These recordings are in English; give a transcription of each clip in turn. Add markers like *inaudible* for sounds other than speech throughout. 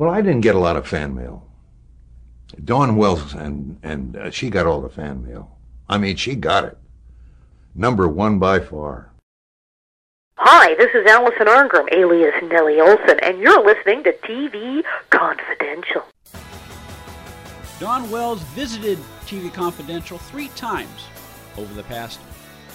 Well, I didn't get a lot of fan mail. Dawn Wells, and, and uh, she got all the fan mail. I mean, she got it. Number one by far. Hi, this is Allison Arngrim, alias Nellie Oleson, and you're listening to TV Confidential. Dawn Wells visited TV Confidential three times over the past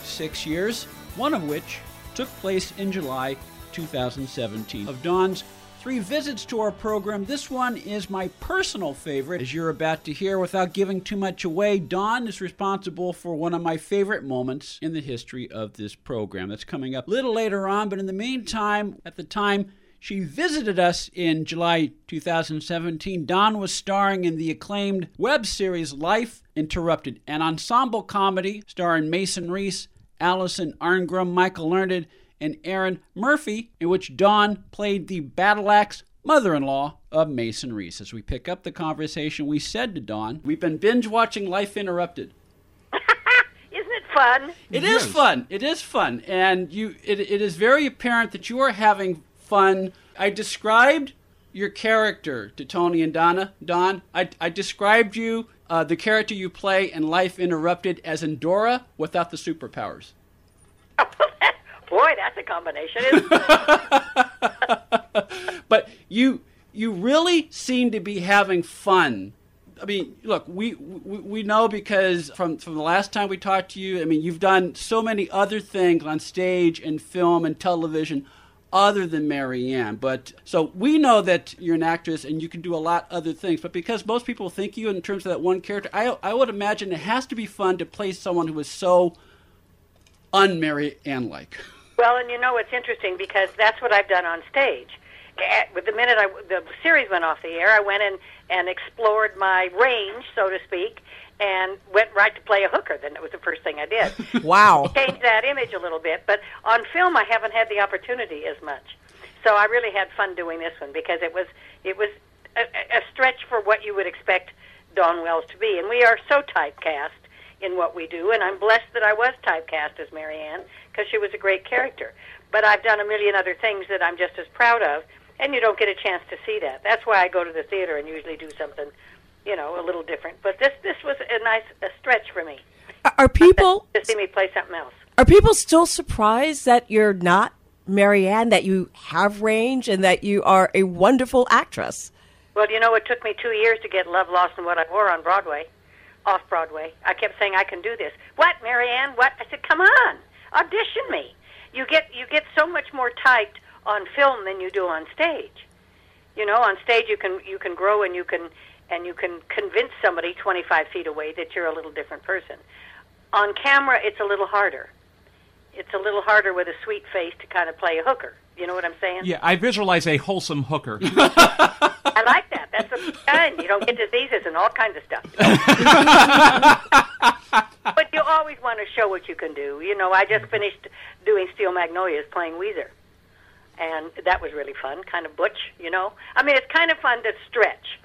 six years, one of which took place in July 2017. Of Dawn's three visits to our program, this one is my personal favorite. As you're about to hear, without giving too much away, Dawn is responsible for one of my favorite moments in the history of this program. That's coming up a little later on, but in the meantime, at the time, she visited us in July 2017. Dawn was starring in the acclaimed web series Life Interrupted, an ensemble comedy starring Mason Reese, Allison Arngrim, Michael Learned, and Erin Murphy, in which Dawn played the battle axe mother in law of Mason Reese. As we pick up the conversation, we said to Dawn, We've been binge watching Life Interrupted. *laughs* Isn't it fun? It is fun. It is fun. And you it, it is very apparent that you are having fun. I described your character to Tony and Donna. Dawn, I, I described you, uh, the character you play in Life Interrupted, as Endora without the superpowers. Boy, that's a combination, *laughs* but you you really seem to be having fun. I mean, look, we, we we know because from from the last time we talked to you, I mean, you've done so many other things on stage and film and television other than Mary Ann. But so we know that you're an actress and you can do a lot other things. But because most people think you in terms of that one character, I I would imagine it has to be fun to play someone who is so un-Mary Ann like. *laughs* Well, and you know it's interesting because that's what I've done on stage. At, with the minute I, the series went off the air, I went in and explored my range, so to speak, and went right to play a hooker. Then it was the first thing I did. *laughs* Wow. Changed that image a little bit, but on film I haven't had the opportunity as much. So I really had fun doing this one because it was it was a, a stretch for what you would expect Dawn Wells to be, and we are so typecast in what we do, and I'm blessed that I was typecast as Mary Ann because she was a great character. But I've done a million other things that I'm just as proud of, and you don't get a chance to see that. That's why I go to the theater and usually do something, you know, a little different. But this this was a nice a stretch for me Are people to see me play something else. are people still surprised that you're not Mary Ann, that you have range, and that you are a wonderful actress? Well, you know, it took me two years to get Love Loss and What I Wore on Broadway, off Broadway. I kept saying I can do this. What, Mary Ann? What? I said, come on, audition me. You get you get so much more typed on film than you do on stage. You know, on stage you can you can grow and you can and you can convince somebody 25 feet away that you're a little different person. On camera, it's a little harder. It's a little harder with a sweet face to kind of play a hooker. You know what I'm saying? Yeah, I visualize a wholesome hooker. *laughs* I like that. That's the kind. You don't get diseases and all kinds of stuff. *laughs* but you always want to show what you can do. You know, I just finished doing Steel Magnolias playing Ouiser. And that was really fun, kind of butch, you know. I mean, it's kind of fun to stretch.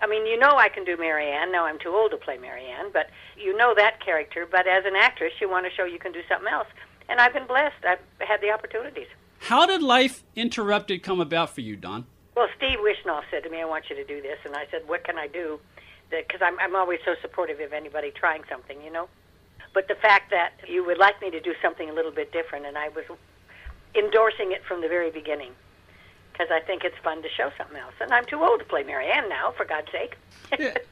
I mean, you know I can do Mary Ann. Now I'm too old to play Mary Ann, but you know that character. But as an actress, you want to show you can do something else. And I've been blessed. I've had the opportunities. How did Life Interrupted come about for you, Dawn? Well, Steve Wishnoff said to me, "I want you to do this," and I said, "What can I do?" Because I'm I'm always so supportive of anybody trying something, you know. But the fact that you would like me to do something a little bit different, and I was endorsing it from the very beginning, because I think it's fun to show something else. And I'm too old to play Mary Ann now, for God's sake. Yeah. *laughs*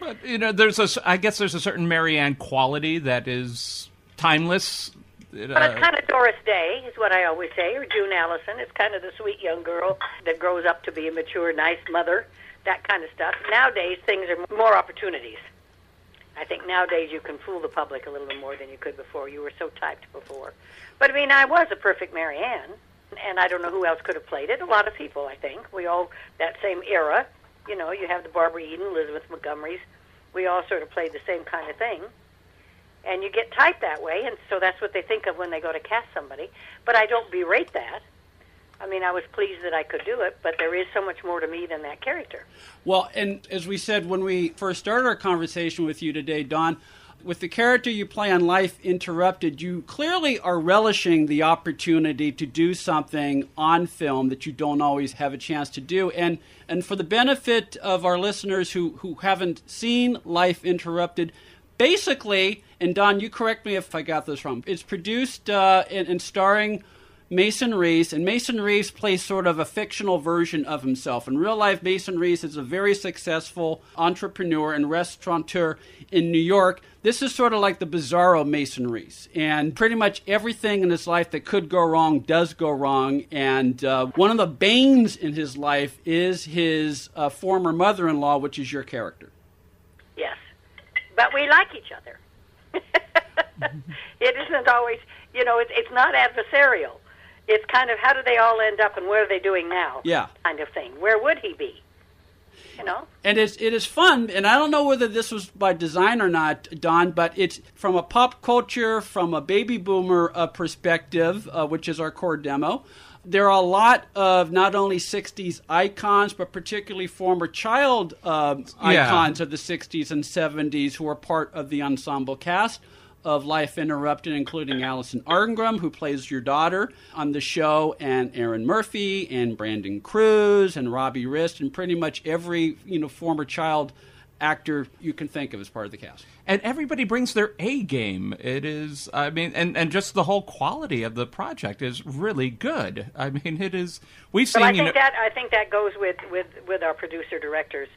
But you know, there's a. I guess there's a certain Mary Ann quality that is timeless. It, But it's uh, kind of Doris Day, is what I always say, or June Allyson. It's kind of the sweet young girl that grows up to be a mature, nice mother, that kind of stuff. Nowadays, things are more opportunities. I think nowadays you can fool the public a little bit more than you could before. You were so typed before. But I mean, I was a perfect Mary Ann, and I don't know who else could have played it. A lot of people, I think. We all, that same era, you know, you have the Barbara Eden, Elizabeth Montgomerys. We all sort of played the same kind of thing and you get typed that way, and so that's what they think of when they go to cast somebody. But I don't berate that. I mean, I was pleased that I could do it, but there is so much more to me than that character. Well, and as we said when we first started our conversation with you today, Dawn, With the character you play on Life Interrupted, you clearly are relishing the opportunity to do something on film that you don't always have a chance to do. And and for the benefit of our listeners who, who haven't seen Life Interrupted, basically, and Dawn, you correct me if I got this wrong, it's produced uh, and, and starring Mason Reese, and Mason Reese plays sort of a fictional version of himself. In real life, Mason Reese is a very successful entrepreneur and restaurateur in New York. This is sort of like the bizarro Mason Reese, and pretty much everything in his life that could go wrong does go wrong. And uh, one of the banes in his life is his uh, former mother-in-law, which is your character. But we like each other. *laughs* it isn't always, you know, it's it's not adversarial it's kind of how do they all end up and what are they doing now? Yeah. Kind of thing. Where would he be? You know? And it's, it is fun, and I don't know whether this was by design or not, Dawn, but it's from a pop culture, from a baby boomer uh, perspective, uh, which is our core demo. There are a lot of not only 60s icons, but particularly former child uh, Yeah. icons of the 60s and 70s who are part of the ensemble cast of Life Interrupted, including Allison Arngrim, who plays your daughter on the show, and Erin Murphy, and Brandon Cruz, and Robbie Rist, and pretty much every you know former child actor you can think of as part of the cast. and everybody brings their A game. It is, I mean, and, and just the whole quality of the project is really good. I mean, it is. We've But seen, I you think know, that I think that goes with with with our producer director's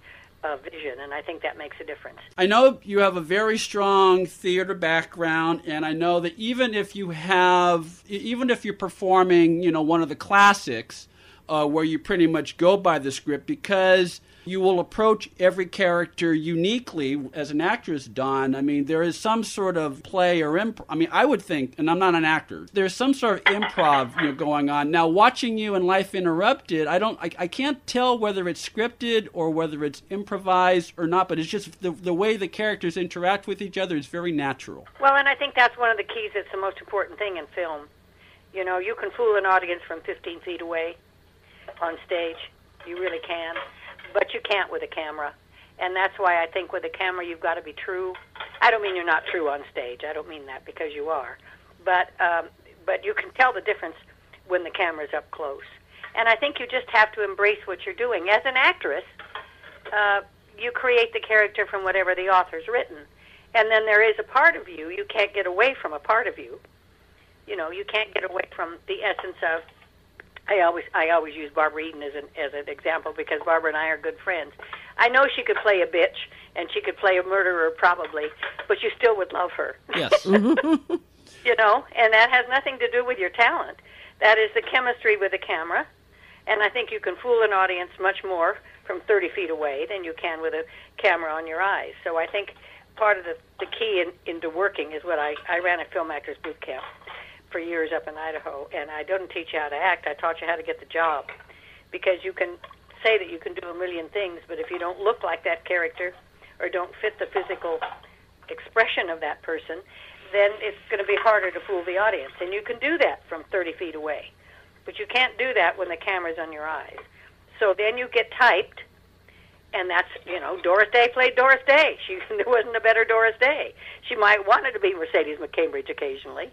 uh, vision, and I think that makes a difference. I know you have a very strong theater background, and I know that even if you have, e- even if you're performing, you know, one of the classics, uh, where you pretty much go by the script, because you will approach every character uniquely as an actress, Dawn. I mean, there is some sort of play or imp. I mean, I would think, and I'm not an actor. There's some sort of improv, you know, going on. Now, watching you in Life Interrupted, I don't, I, I can't tell whether it's scripted or whether it's improvised or not. But it's just the the way the characters interact with each other is very natural. Well, and I think that's one of the keys. That's the most important thing in film. You know, you can fool an audience from 15 feet away on stage. You really can, but you can't with a camera. And that's why I think with a camera you've got to be true. I don't mean you're not true on stage. I don't mean that because you are, but um, but you can tell the difference when the camera's up close. And I think you just have to embrace what you're doing as an actress. Uh, you create the character from whatever the author's written, and then there is a part of you you can't get away from a part of you. You know, you can't get away from the essence of I always I always use Barbara Eden as an as an example because Barbara and I are good friends. I know she could play a bitch and she could play a murderer probably, but you still would love her. Yes. *laughs* You know, and that has nothing to do with your talent. That is the chemistry with the camera, and I think you can fool an audience much more from 30 feet away than you can with a camera on your eyes. So I think part of the the key in, into working is what I I ran a film actors boot camp for years up in Idaho, and I didn't teach you how to act. I taught you how to get the job, because you can say that you can do a million things, but if you don't look like that character or don't fit the physical expression of that person, then it's going to be harder to fool the audience. And you can do that from 30 feet away, but you can't do that when the camera's on your eyes. So then you get typed, and that's you know Doris Day played Doris Day. She there *laughs* wasn't a better Doris Day. She might wanted to be Mercedes McCambridge occasionally,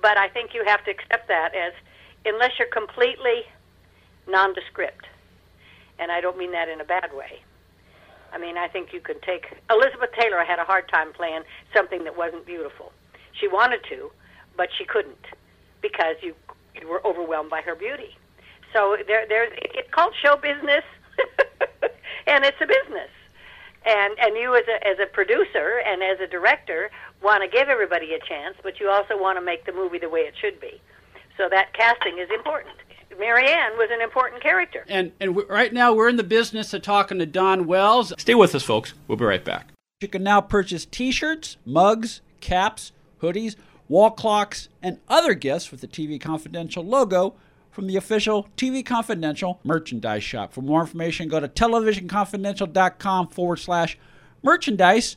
but I think you have to accept that as unless you're completely nondescript, and I don't mean that in a bad way. I mean, I think you can take Elizabeth Taylor had a hard time playing something that wasn't beautiful. She wanted to, but she couldn't because you you were overwhelmed by her beauty. So there there's it's called show business, *laughs* and it's a business. And and you as a as a producer and as a director want to give everybody a chance, but you also want to make the movie the way it should be. So that casting is important. Mary Ann was an important character. And and we right now we're in the business of talking to Dawn Wells. Stay with us, folks. We'll be right back. You can now purchase T-shirts, mugs, caps, hoodies, wall clocks, and other gifts with the TV Confidential logo from the official TV Confidential merchandise shop. For more information, go to televisionconfidential.com forward slash merchandise